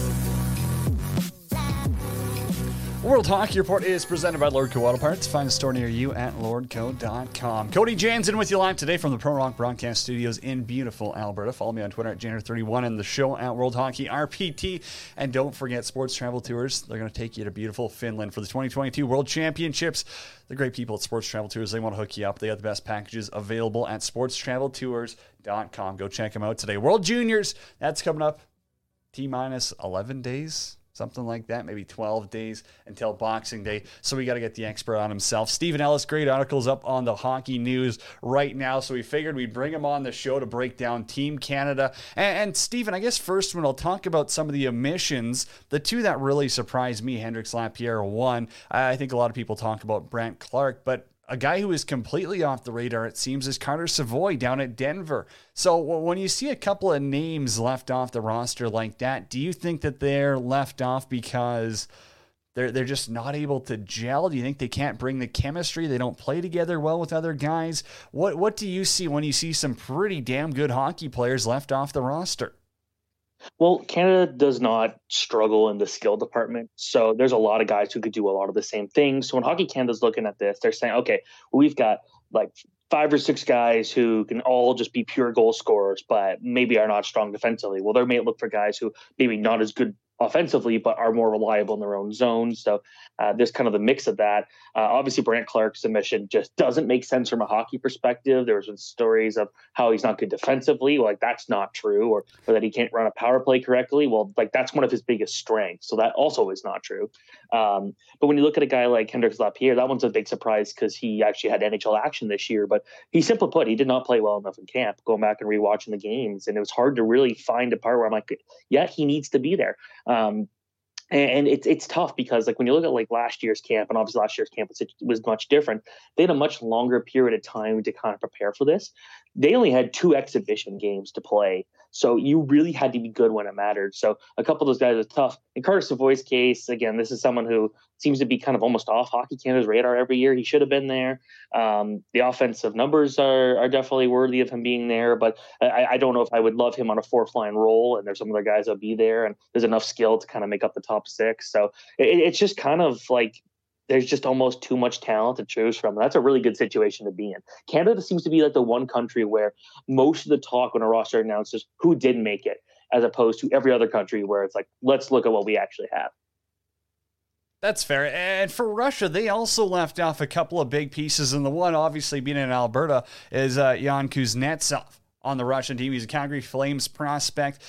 World Hockey Report is presented by Lordco Auto Parts. Find a store near you at lordco.com. Cody Jansen with you live today from the Pro Rock Broadcast Studios in beautiful Alberta. Follow me on Twitter at Janner31 and the show at World Hockey RPT. And don't forget Sports Travel Tours. They're going to take you to beautiful Finland for the 2022 World Championships. The great people at Sports Travel Tours, they want to hook you up. They got the best packages available at sportstraveltours.com. Go check them out today. World Juniors, that's coming up T minus 11 days, something like that, maybe 12 days until Boxing Day. So we got to get the expert on himself. Stephen Ellis, great articles up on the hockey news right now. So we figured we'd bring him on the show to break down Team Canada. And, and Stephen, I guess first when I'll talk about some of the omissions, the two that really surprised me, Hendrix Lapierre, one. I think a lot of people talk about Brandt Clarke, but a guy who is completely off the radar, it seems, is Carter Savoie down at Denver. So when you see a couple of names left off the roster like that, do you think that they're left off because they're they're just not able to gel? Do you think they can't bring the chemistry? They don't play together well with other guys. What what do you see when you see some pretty damn good hockey players left off the roster? Well, Canada does not struggle in the skill department. So there's a lot of guys who could do a lot of the same things. So when Hockey Canada's looking at this, they're saying, okay, we've got like five or six guys who can all just be pure goal scorers, but maybe are not strong defensively. Well, they may look for guys who maybe not as good offensively, but are more reliable in their own zone. So uh, there's kind of the mix of that. Uh, obviously, Brandt Clarke's submission just doesn't make sense from a hockey perspective. There was stories of how he's not good defensively. Like that's not true, or, or that he can't run a power play correctly. Well, like that's one of his biggest strengths. So that also is not true. Um, but when you look at a guy like Hendrix Lapierre, that one's a big surprise because he actually had NHL action this year. But he simply put, he did not play well enough in camp. Going back and rewatching the games, and it was hard to really find a part where I'm like, yeah, he needs to be there. Um, and it's it's tough because like when you look at like last year's camp and obviously last year's camp was, was much different they had a much longer period of time to kind of prepare for this. They only had two exhibition games to play so you really had to be good when it mattered. So a couple of those guys are tough. In Carter Savoie's case, again, this is someone who seems to be kind of almost off Hockey Canada's radar every year. He should have been there. Um, the offensive numbers are, are definitely worthy of him being there, but I, I, don't know if I would love him on a fourth line role. And there's some other guys that'll be there, and there's enough skill to kind of make up the top six. So it, it's just kind of like there's just almost too much talent to choose from. That's a really good situation to be in. Canada seems to be like the one country where most of the talk when a roster announces who did make it, as opposed to every other country where it's like, let's look at what we actually have. That's fair. And for Russia, they also left off a couple of big pieces. And the one, obviously, being in Alberta, is uh, Yan Kuznetsov on the Russian team. He's a Calgary Flames prospect.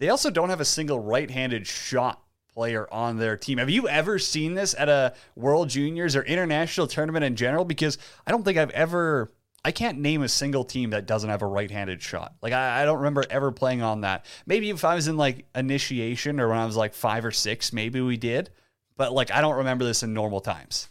They also don't have a single right handed shot player on their team. Have you ever seen this at a World Juniors or international tournament in general? Because I don't think I've ever. I can't name a single team that doesn't have a right-handed shot. Like I, I, don't remember ever playing on that. Maybe if I was in like initiation or when I was like five or six, maybe we did. But like I don't remember this in normal times.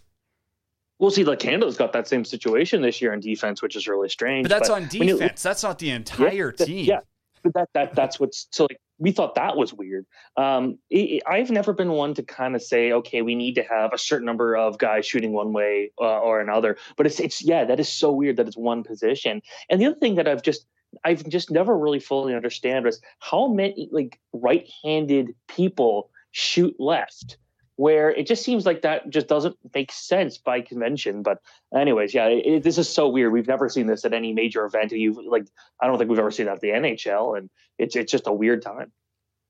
We'll see, like Canada's got that same situation this year in defense, which is really strange. But that's but on defense. You, that's not the entire yeah, team. Yeah, but that that that's what's so like we thought that was weird. Um, it, I've never been one to kind of say, okay, we need to have a certain number of guys shooting one way uh, or another. But it's it's yeah, that is so weird that it's one position. And the other thing that I've just I've just never really fully understand is how many like right-handed people shoot left where it just seems like that just doesn't make sense by convention. But anyways, yeah, it, this is so weird. We've never seen this at any major event. You like, I don't think we've ever seen that at the NHL, and it's it's just a weird time.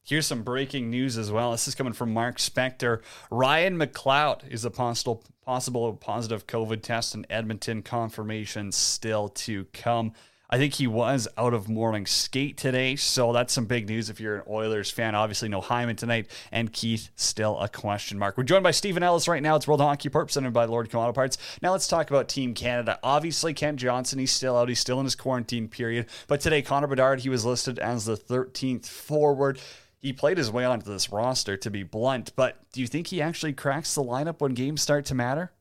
Here's some breaking news as well. This is coming from Mark Spector. Ryan McLeod is a possible possible positive COVID test in Edmonton. Confirmation still to come. I think he was out of morning skate today, so that's some big news if you're an Oilers fan. Obviously, no Hyman tonight, and Keith still a question mark. We're joined by Stephen Ellis right now. It's World Hockey Report presented by Lordco Auto Parts. Now let's talk about Team Canada. Obviously, Kent Johnson, he's still out. He's still in his quarantine period. But today, Connor Bedard, he was listed as the 13th forward. He played his way onto this roster, to be blunt. But do you think he actually cracks the lineup when games start to matter?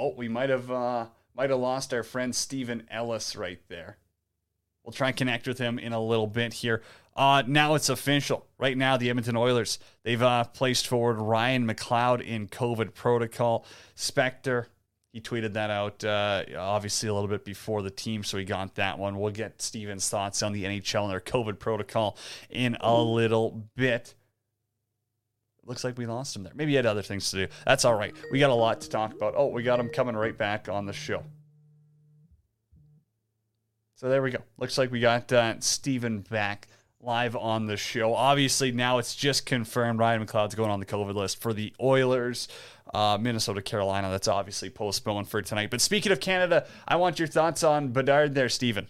Oh, we might have uh, might have lost our friend Stephen Ellis right there. We'll try and connect with him in a little bit here. Uh, now it's official. Right now, the Edmonton Oilers they've uh, placed forward Ryan McLeod in COVID protocol. Spector he tweeted that out uh, obviously a little bit before the team, so he got that one. We'll get Steven's thoughts on the NHL and their COVID protocol in a little bit looks like we lost him there. Maybe he had other things to do. That's all right. We got a lot to talk about. Oh, we got him coming right back on the show. So there we go. Looks like we got uh, Stephen back live on the show. Obviously, now it's just confirmed Ryan McLeod's going on the COVID list for the Oilers. Uh, Minnesota, Carolina. That's obviously postponed for tonight. But speaking of Canada, I want your thoughts on Bedard there, Stephen.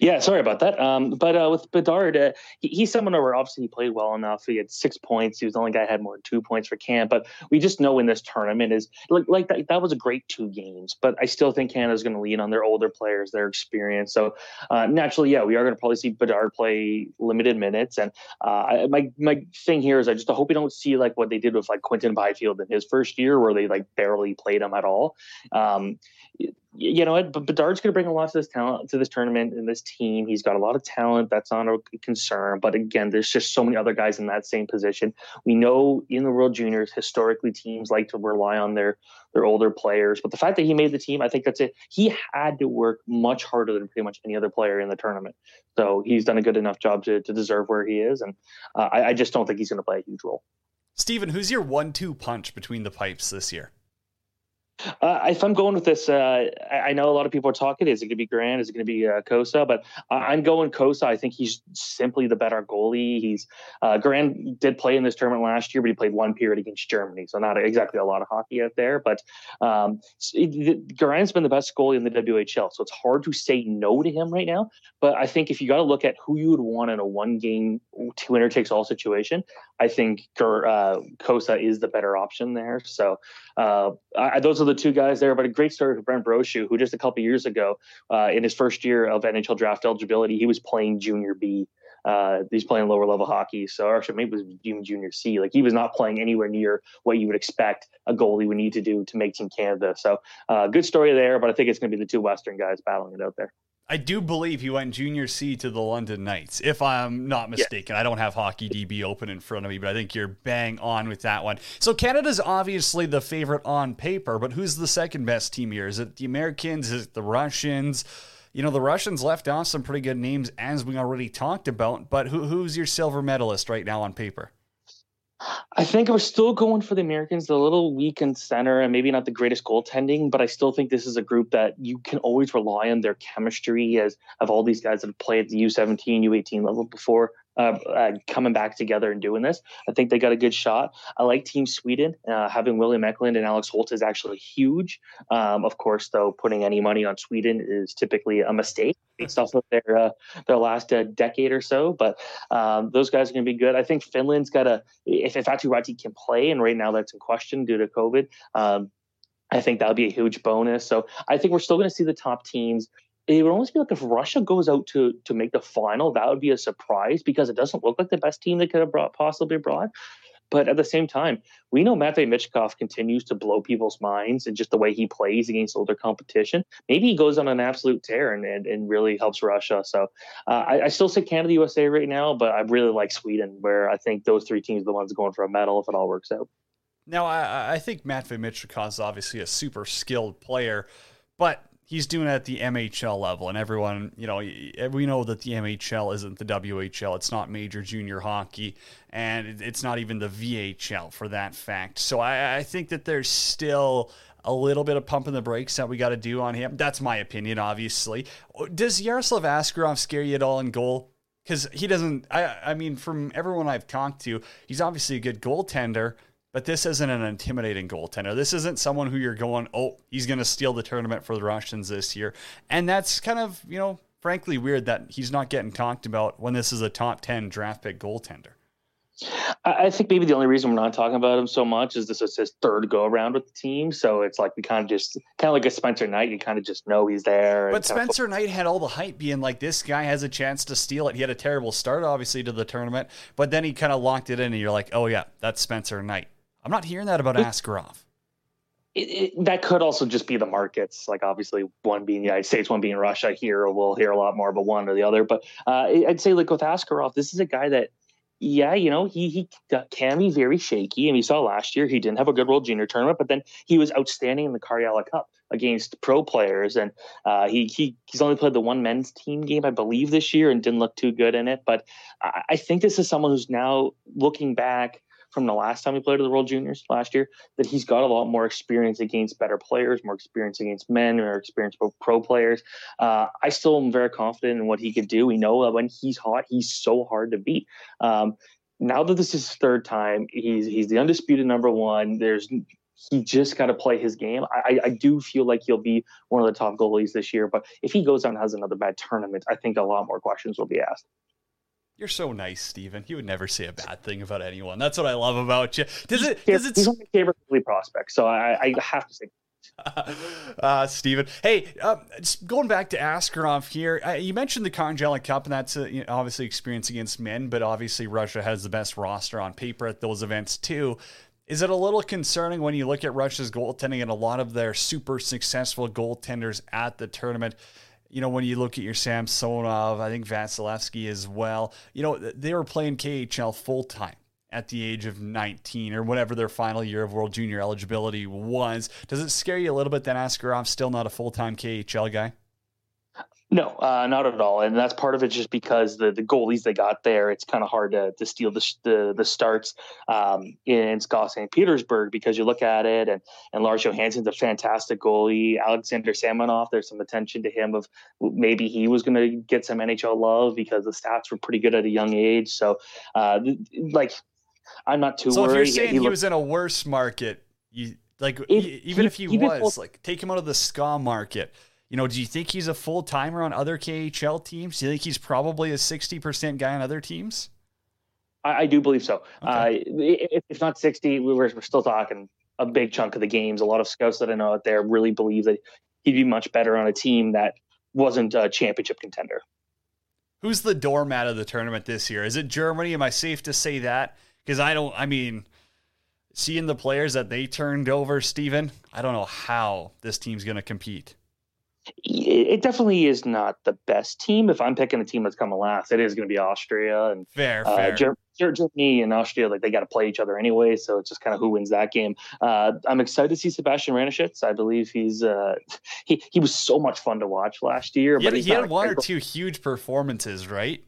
Yeah, sorry about that. Um, but uh, with Bedard, uh, he, he's someone where obviously he played well enough. He had six points. He was the only guy had more than two points for camp. But we just know in this tournament is like like that, that was a great two games. But I still think Canada's going to lean on their older players, their experience. So uh, naturally, yeah, we are going to probably see Bedard play limited minutes. And uh, my my thing here is I just hope we don't see like what they did with like Quinton Byfield in his first year, where they like barely played him at all. Um, you know what? But Bedard's going to bring a lot to this talent to this tournament and this team. He's got a lot of talent. That's not a concern. But again, there's just so many other guys in that same position. We know in the World Juniors, historically, teams like to rely on their their older players. But the fact that he made the team, I think that's it. He had to work much harder than pretty much any other player in the tournament. So he's done a good enough job to, to deserve where he is. And uh, I, I just don't think he's going to play a huge role. Stephen, who's your one-two punch between the pipes this year? Uh, if I'm going with this, uh, I know a lot of people are talking. Is it going to be Garand? Is it going to be uh, Cossa? But I'm going Cossa. I think he's simply the better goalie. He's uh, Garand did play in this tournament last year, but he played one period against Germany, so not exactly a lot of hockey out there. But um, Garand's been the best goalie in the WHL, so it's hard to say no to him right now. But I think if you got to look at who you would want in a one game, winner takes all situation, I think uh, Cossa is the better option there. So uh, those are the two guys there. But a great story for Brett Brochu, who just a couple years ago, uh, in his first year of NHL draft eligibility, he was playing junior B. Uh, he's playing lower level hockey, so actually maybe it was even junior C. Like he was not playing anywhere near what you would expect a goalie would need to do to make Team Canada. So uh, good story there, but I think it's going to be the two Western guys battling it out there. I do believe he went junior C to the London Knights, if I'm not mistaken. Yeah. I don't have Hockey DB open in front of me, but I think you're bang on with that one. So Canada's obviously the favorite on paper, but who's the second best team here? Is it the Americans? Is it the Russians? You know, the Russians left off some pretty good names, as we already talked about, but who, who's your silver medalist right now on paper? I think we're still going for the Americans. A little weak in center and maybe not the greatest goaltending, but I still think this is a group that you can always rely on their chemistry as of all these guys that have played at the U17, U18 level before uh, uh, coming back together and doing this. I think they got a good shot. I like Team Sweden. Uh, having William Eklund and Alex Holtz is actually huge. Um, of course, though, putting any money on Sweden is typically a mistake based off of their uh, their last uh, decade or so. But um, those guys are going to be good. I think Finland's got a if if Aatu Raty can play, and right now that's in question due to COVID. Um, I think that'll be a huge bonus. So I think we're still going to see the top teams it would almost be like if Russia goes out to to make the final, that would be a surprise because it doesn't look like the best team they could have brought possibly brought. But at the same time, we know Matvey Michkov continues to blow people's minds and just the way he plays against older competition. Maybe he goes on an absolute tear and, and, and really helps Russia. So uh, I, I, still say Canada, USA right now, but I really like Sweden, where I think those three teams are the ones going for a medal if it all works out. Now, I, I think Matvey Michkov is obviously a super skilled player, but he's doing it at the MHL level, and everyone, you know, we know that the MHL isn't the WHL. It's not major junior hockey, and it's not even the VHL for that fact. So I, I think that there's still a little bit of pumping the brakes that we got to do on him. That's my opinion, obviously. Does Yaroslav Askarov scare you at all in goal? Because he doesn't. I, I mean, from everyone I've talked to, he's obviously a good goaltender but this isn't an intimidating goaltender. This isn't someone who you're going, oh, he's going to steal the tournament for the Russians this year. And that's kind of, you know, frankly weird that he's not getting talked about when this is a top 10 draft pick goaltender. I think maybe the only reason we're not talking about him so much is this is his third go around with the team. So it's like we kind of just kind of like a Spencer Knight. You kind of just know he's there. But Spencer Knight had all the hype being like this guy has a chance to steal it. He had a terrible start, obviously, to the tournament, but then he kind of locked it in, and you're like, oh yeah, that's Spencer Knight. I'm not hearing that about Askarov. It, it, that could also just be the markets. Like obviously, one being the United States, one being Russia. Here, we'll hear a lot more about one or the other. But uh, I'd say like with Askarov, this is a guy that, yeah, you know, he he can be very shaky. And we saw last year he didn't have a good World Junior tournament, but then he was outstanding in the Karjala Cup against pro players. And uh, he he he's only played the one men's team game, I believe, this year, and didn't look too good in it. But I, I think this is someone who's now looking back from the last time he played at the World Juniors last year that he's got a lot more experience against better players, more experience against men, more experience with pro players. Uh, I still am very confident in what he could do. We know that when he's hot, he's so hard to beat. Um, now that this is his third time, he's he's the undisputed number one. There's he just got to play his game. I, I do feel like he'll be one of the top goalies this year, but if he goes out and has another bad tournament, I think a lot more questions will be asked. You're so nice, Steven. You would never say a bad thing about anyone. That's what I love about you. Does it? Does it? He's my favorite prospect, so I, I have to say. uh, Steven. Hey, uh, going back to Askarov here, uh, you mentioned the Karjala Cup, and that's uh, you know, obviously experience against men, but obviously Russia has the best roster on paper at those events too. Is it a little concerning when you look at Russia's goaltending and a lot of their super successful goaltenders at the tournament? You know, when you look at your Samsonov, I think Vasilevskiy as well, you know, they were playing KHL full time at the age of 19 or whatever their final year of World Junior eligibility was. Does it scare you a little bit that Askarov's still not a full time KHL guy? No, uh, not at all, and that's part of it. Just because the, the goalies they got there, it's kind of hard to, to steal the the, the starts um, in SKA St. Petersburg because you look at it, and and Lars Johansson's a fantastic goalie. Alexander Samonov, there's some attention to him of maybe he was going to get some NHL love because the stats were pretty good at a young age. So, uh, like, I'm not too so worried. if you're saying he, he was in a worse market, you like If even he- if he even was for- like take him out of the ska market. You know, do you think he's a full timer on other KHL teams? Do you think he's probably a sixty percent guy on other teams? I, I do believe so. Uh, if, if not 60, we were, we're still talking a big chunk of the games. A lot of scouts that I know out there really believe that he'd be much better on a team that wasn't a championship contender. Who's the doormat of the tournament this year? Is it Germany? Am I safe to say that? Because I don't. I mean, seeing the players that they turned over, Steven, I don't know how this team's going to compete. It it definitely is not the best team. If I'm picking a team that's coming last, it is going to be Austria and Fair, uh, fair. Ger- Ger- Germany and Austria. Like they got to play each other anyway, so it's just kind of who wins that game. Uh, I'm excited to see Sebastian Wraneschitz. I believe he's uh, he he was so much fun to watch last year. Had, but he had one or two huge performances, right?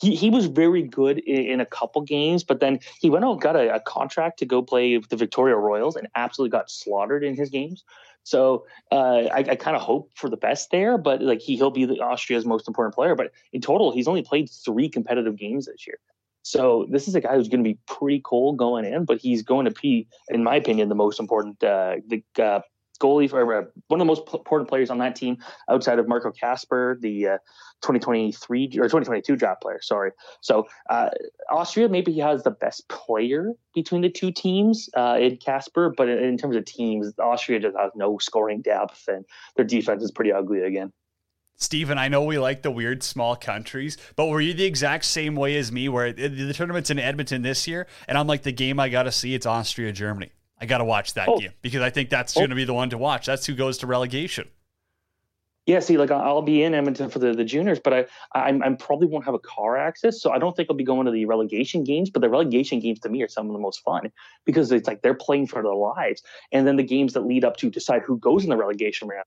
he, he was very good in, in a couple games, but then he went out and got a, a contract to go play the Victoria Royals and absolutely got slaughtered in his games. So uh, I, I kind of hope for the best there, but like he, he'll be the Austria's most important player. But in total, he's only played three competitive games this year. So this is a guy who's going to be pretty cool going in, but he's going to be, in my opinion, the most important uh, the uh, goalie for uh, one of the most important players on that team outside of Marco Kasper, the uh, 2023 or 2022 draft player. Sorry. So uh, Austria maybe he has the best player between the two teams uh, in Kasper, but in, in terms of teams, Austria just has no scoring depth and their defense is pretty ugly again. Stephen, I know we like the weird small countries, but were you the exact same way as me where it- the tournament's in Edmonton this year and I'm like the game I got to see it's Austria Germany. I got to watch that Oh. game because I think that's Oh. going to be the one to watch. That's who goes to relegation. Yeah, see, like I'll be in Edmonton for the, the juniors, but I I'm, I'm probably won't have a car access, so I don't think I'll be going to the relegation games. But the relegation games to me are some of the most fun because it's like they're playing for their lives, and then the games that lead up to decide who goes in the relegation round,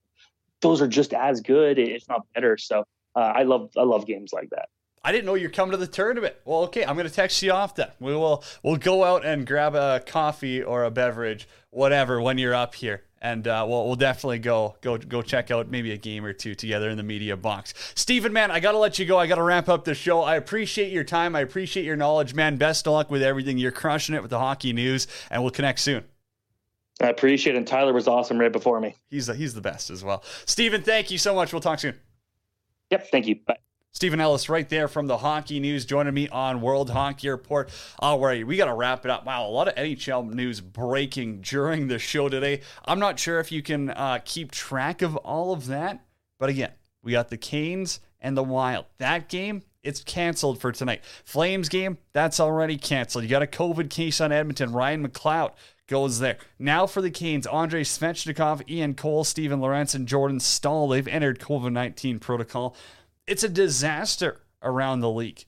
those are just as good, if not better. So uh, I love I love games like that. I didn't know you're coming to the tournament. Well, okay, I'm going to text you off then. We will we'll go out and grab a coffee or a beverage, whatever, when you're up here, and uh, we'll we'll definitely go go go check out maybe a game or two together in the media box. Stephen, man, I got to let you go. I got to wrap up the show. I appreciate your time. I appreciate your knowledge, man. Best of luck with everything. You're crushing it with the hockey news, and we'll connect soon. I appreciate it. And Tyler was awesome right before me. He's he's the best as well. Stephen, thank you so much. We'll talk soon. Yep, thank you. Bye. Stephen Ellis, right there from the Hockey News, joining me on World Hockey Report. All right, we got to wrap it up. Wow, a lot of NHL news breaking during the show today. I'm not sure if you can uh, keep track of all of that, but again, we got the Canes and the Wild. That game, it's canceled for tonight. Flames game, that's already canceled. You got a COVID case on Edmonton. Ryan McLeod goes there. Now for the Canes, Andrei Svechnikov, Ian Cole, Steven Lorentz, and Jordan Staal. They've entered COVID 19 protocol. It's a disaster around the league.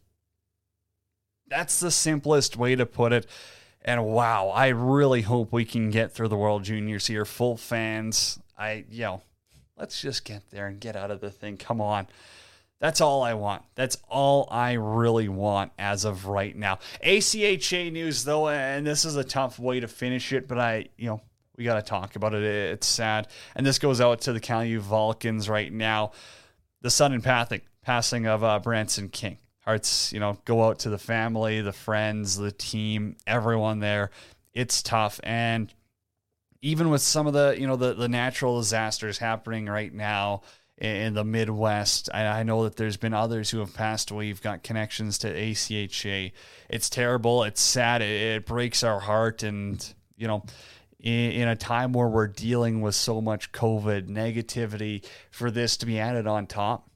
That's the simplest way to put it. And wow, I really hope we can get through the World Juniors here. Full fans. I, you know, let's just get there and get out of the thing. Come on. That's all I want. That's all I really want as of right now. ACHA news, though, and this is a tough way to finish it, but I, you know, we got to talk about it. It's sad. And this goes out to the Calgary Vulcans right now. The sudden passing, passing of uh, Branson King. Hearts, you know, go out to the family, the friends, the team, everyone there. It's tough. And even with some of the, you know, the, the natural disasters happening right now in the Midwest, I, I know that there's been others who have passed away. You've got connections to ACHA. It's terrible. It's sad. It, it breaks our heart. And, you know, in, in a time where we're dealing with so much COVID negativity, for this to be added on top,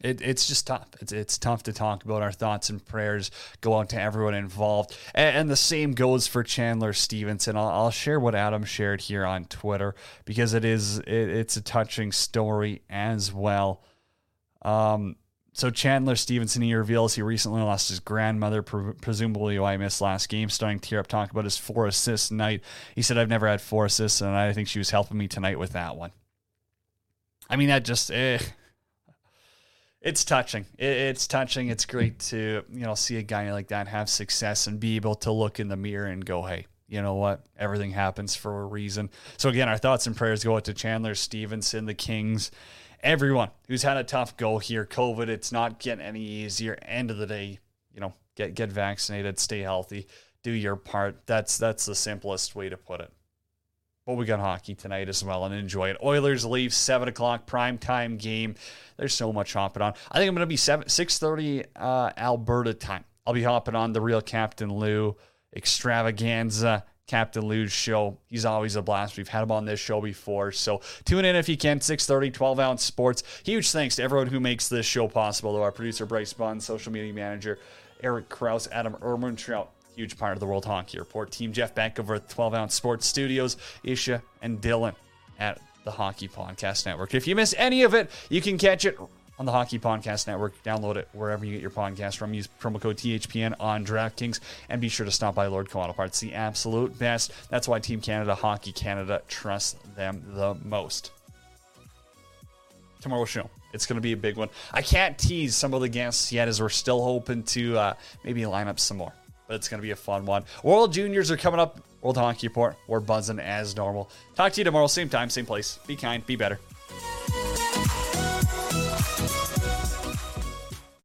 it, it's just tough. It's, it's tough to talk about. Our thoughts and prayers go out to everyone involved. And, and the same goes for Chandler Stephenson. I'll, I'll, share what Adam shared here on Twitter because it is it, it's a touching story as well. Um, so Chandler Stephenson he reveals he recently lost his grandmother, pre- presumably why he missed last game. Starting tear up, talk about his four assists night. He said, "I've never had four assists, and I think she was helping me tonight with that one." I mean, that just eh. It's touching. It's touching. It's great to you know see a guy like that have success and be able to look in the mirror and go, "Hey, you know what? Everything happens for a reason." So again, our thoughts and prayers go out to Chandler Stephenson, the Kings, everyone who's had a tough go here. COVID, it's not getting any easier. End of the day, you know, get get vaccinated, stay healthy, do your part. That's that's the simplest way to put it. But we got hockey tonight as well and enjoy it. Oilers leave seven o'clock prime time game. There's so much hopping on. I think I'm gonna be seven six thirty uh, Alberta time. I'll be hopping on the real Captain Lou extravaganza. Captain Lou's show. He's always a blast. We've had him on this show before. So tune in if you can. 630, 12 ounce sports. Huge thanks to everyone who makes this show possible. To our producer, Bryce Bunn, social media manager, Eric Kraus, Adam Ermentrout, huge part of the World Hockey Report team. Jeff Beck over at 12 Ounce Sports Studios, Isha and Dylan at the Hockey Podcast Network. If you miss any of it, you can catch it on the Hockey Podcast Network. Download it wherever you get your podcast from. Use promo code THPN on DraftKings and be sure to stop by Lordco Auto Parts, the absolute best. That's why Team Canada, Hockey Canada trusts them the most. Tomorrow's show. It's going to be a big one. I can't tease some of the guests yet as we're still hoping to uh, maybe line up some more but it's going to be a fun one. World Juniors are coming up. World Hockey Report. We're buzzing as normal. Talk to you tomorrow, same time, same place. Be kind, be better.